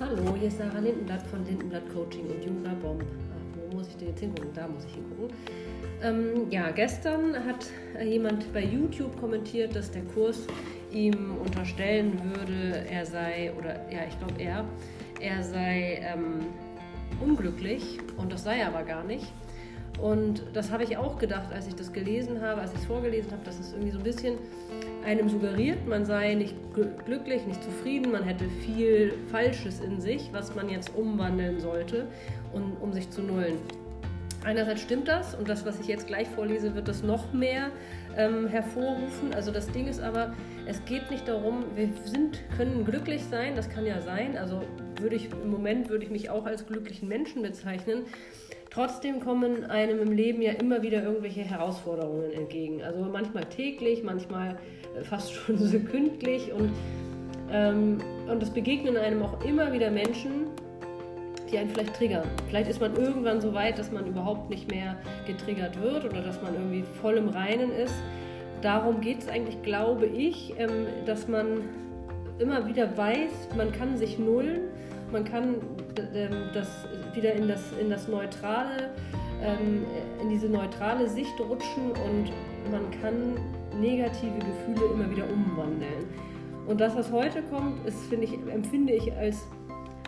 Hallo, hier ist Sarah Lindenblatt von Lindenblatt Coaching und Jura Bomb. Ach, wo muss ich denn jetzt hingucken? Da muss ich hingucken. Ähm, ja, gestern hat jemand bei YouTube kommentiert, dass der Kurs ihm unterstellen würde, er sei, oder ja, ich glaube er, er sei ähm, unglücklich und das sei er aber gar nicht. Und das habe ich auch gedacht, als ich das gelesen habe, als ich es vorgelesen habe, dass es irgendwie so ein bisschen einem suggeriert, man sei nicht glücklich, nicht zufrieden, man hätte viel Falsches in sich, was man jetzt umwandeln sollte, um, um sich zu nullen. Einerseits stimmt das und das, was ich jetzt gleich vorlese, wird das noch mehr ähm, hervorrufen. Also das Ding ist aber, es geht nicht darum, wir sind, können glücklich sein, das kann ja sein. Also würde ich im Moment würde ich mich auch als glücklichen Menschen bezeichnen. Trotzdem kommen einem im Leben ja immer wieder irgendwelche Herausforderungen entgegen. Also manchmal täglich, manchmal äh, fast schon sekündlich und ähm, und es begegnen einem auch immer wieder Menschen, die einen vielleicht triggern. Vielleicht ist man irgendwann so weit, dass man überhaupt nicht mehr getriggert wird oder dass man irgendwie voll im Reinen ist. Darum geht es eigentlich, glaube ich, ähm, dass man immer wieder weiß, man kann sich nullen, man kann ähm, das wieder in das, in das neutrale, ähm, in diese neutrale Sicht rutschen und man kann negative Gefühle immer wieder umwandeln. Und das, was heute kommt, ist, finde ich, empfinde ich als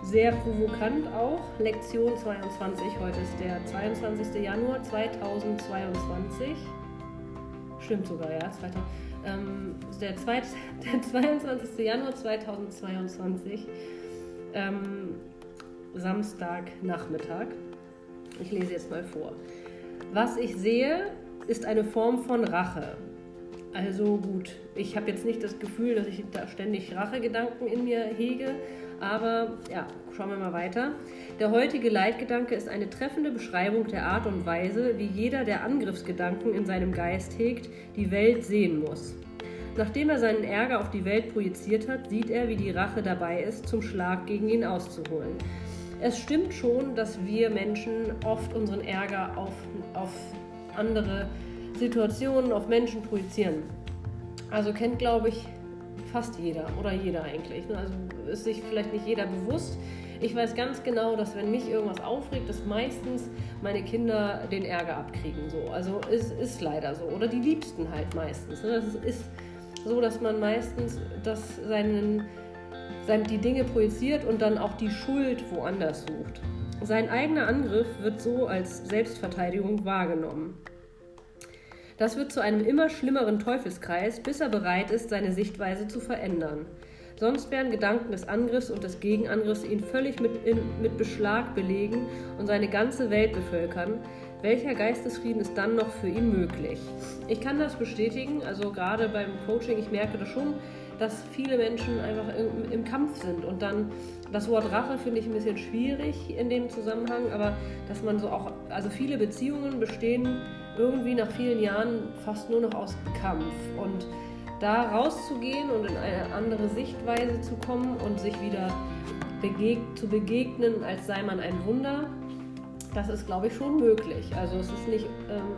sehr provokant auch. Lektion 22, heute ist der 22. Januar 2022. Stimmt sogar, ja. 2000, ähm, der, zweit, der 22. Januar 2022, ähm, Samstagnachmittag. Ich lese jetzt mal vor. Was ich sehe, ist eine Form von Rache. Also gut, ich habe jetzt nicht das Gefühl, dass ich da ständig Rachegedanken in mir hege, aber ja, schauen wir mal weiter. Der heutige Leitgedanke ist eine treffende Beschreibung der Art und Weise, wie jeder, der Angriffsgedanken in seinem Geist hegt, die Welt sehen muss. Nachdem er seinen Ärger auf die Welt projiziert hat, sieht er, wie die Rache dabei ist, zum Schlag gegen ihn auszuholen. Es stimmt schon, dass wir Menschen oft unseren Ärger auf, auf andere Situationen, auf Menschen projizieren. Also kennt, glaube ich, fast jeder oder jeder eigentlich. Ne? Also ist sich vielleicht nicht jeder bewusst. Ich weiß ganz genau, dass wenn mich irgendwas aufregt, dass meistens meine Kinder den Ärger abkriegen. So. Also es ist, ist leider so. Oder die Liebsten halt meistens. Ne? Das ist so, dass man meistens das seinen, sein, die Dinge projiziert und dann auch die Schuld woanders sucht. Sein eigener Angriff wird so als Selbstverteidigung wahrgenommen. Das wird zu einem immer schlimmeren Teufelskreis, bis er bereit ist, seine Sichtweise zu verändern. Sonst werden Gedanken des Angriffs und des Gegenangriffs ihn völlig mit, in, mit Beschlag belegen und seine ganze Welt bevölkern. Welcher Geistesfrieden ist dann noch für ihn möglich? Ich kann das bestätigen, also gerade beim Coaching, ich merke das schon, dass viele Menschen einfach im, Kampf sind und dann das Wort Rache finde ich ein bisschen schwierig in dem Zusammenhang, aber dass man so auch, also viele Beziehungen bestehen irgendwie nach vielen Jahren fast nur noch aus Kampf. Und da rauszugehen und in eine andere Sichtweise zu kommen und sich wieder begeg zu begegnen, als sei man ein Wunder, das ist, glaube ich, schon möglich. Also es ist nicht, ähm,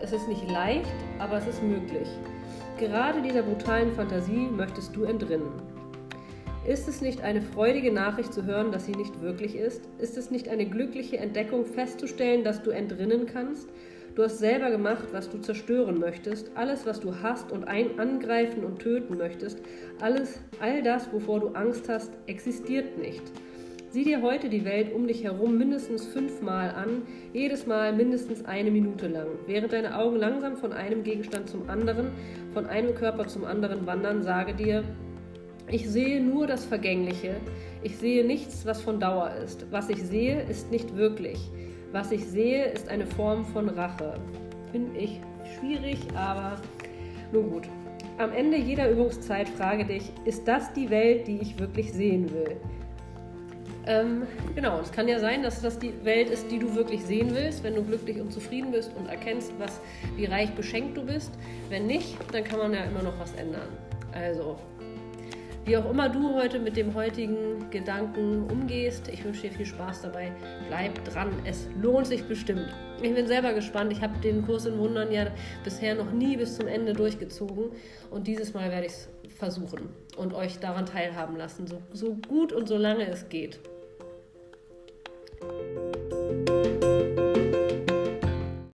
es ist nicht leicht, aber es ist möglich. Gerade dieser brutalen Fantasie möchtest du entrinnen. Ist es nicht eine freudige Nachricht zu hören, dass sie nicht wirklich ist? Ist es nicht eine glückliche Entdeckung festzustellen, dass du entrinnen kannst? Du hast selber gemacht, was du zerstören möchtest, alles, was du hast und ein angreifen und töten möchtest, alles, all das, wovor du Angst hast, existiert nicht. Sieh dir heute die Welt um dich herum mindestens fünfmal an, jedes Mal mindestens eine Minute lang. Während deine Augen langsam von einem Gegenstand zum anderen, von einem Körper zum anderen wandern, sage dir, ich sehe nur das Vergängliche, ich sehe nichts, was von Dauer ist. Was ich sehe, ist nicht wirklich. Was ich sehe, ist eine Form von Rache. Finde ich schwierig, aber nun gut. Am Ende jeder Übungszeit frage dich, ist das die Welt, die ich wirklich sehen will? Ähm, genau, es kann ja sein, dass das die Welt ist, die du wirklich sehen willst, wenn du glücklich und zufrieden bist und erkennst, was, wie reich beschenkt du bist. Wenn nicht, dann kann man ja immer noch was ändern. Also, Wie auch immer du heute mit dem heutigen Gedanken umgehst, ich wünsche dir viel Spaß dabei. Bleib dran, es lohnt sich bestimmt. Ich bin selber gespannt. Ich habe den Kurs in Wundern ja bisher noch nie bis zum Ende durchgezogen und dieses Mal werde ich es versuchen und euch daran teilhaben lassen, so, so gut und so lange es geht.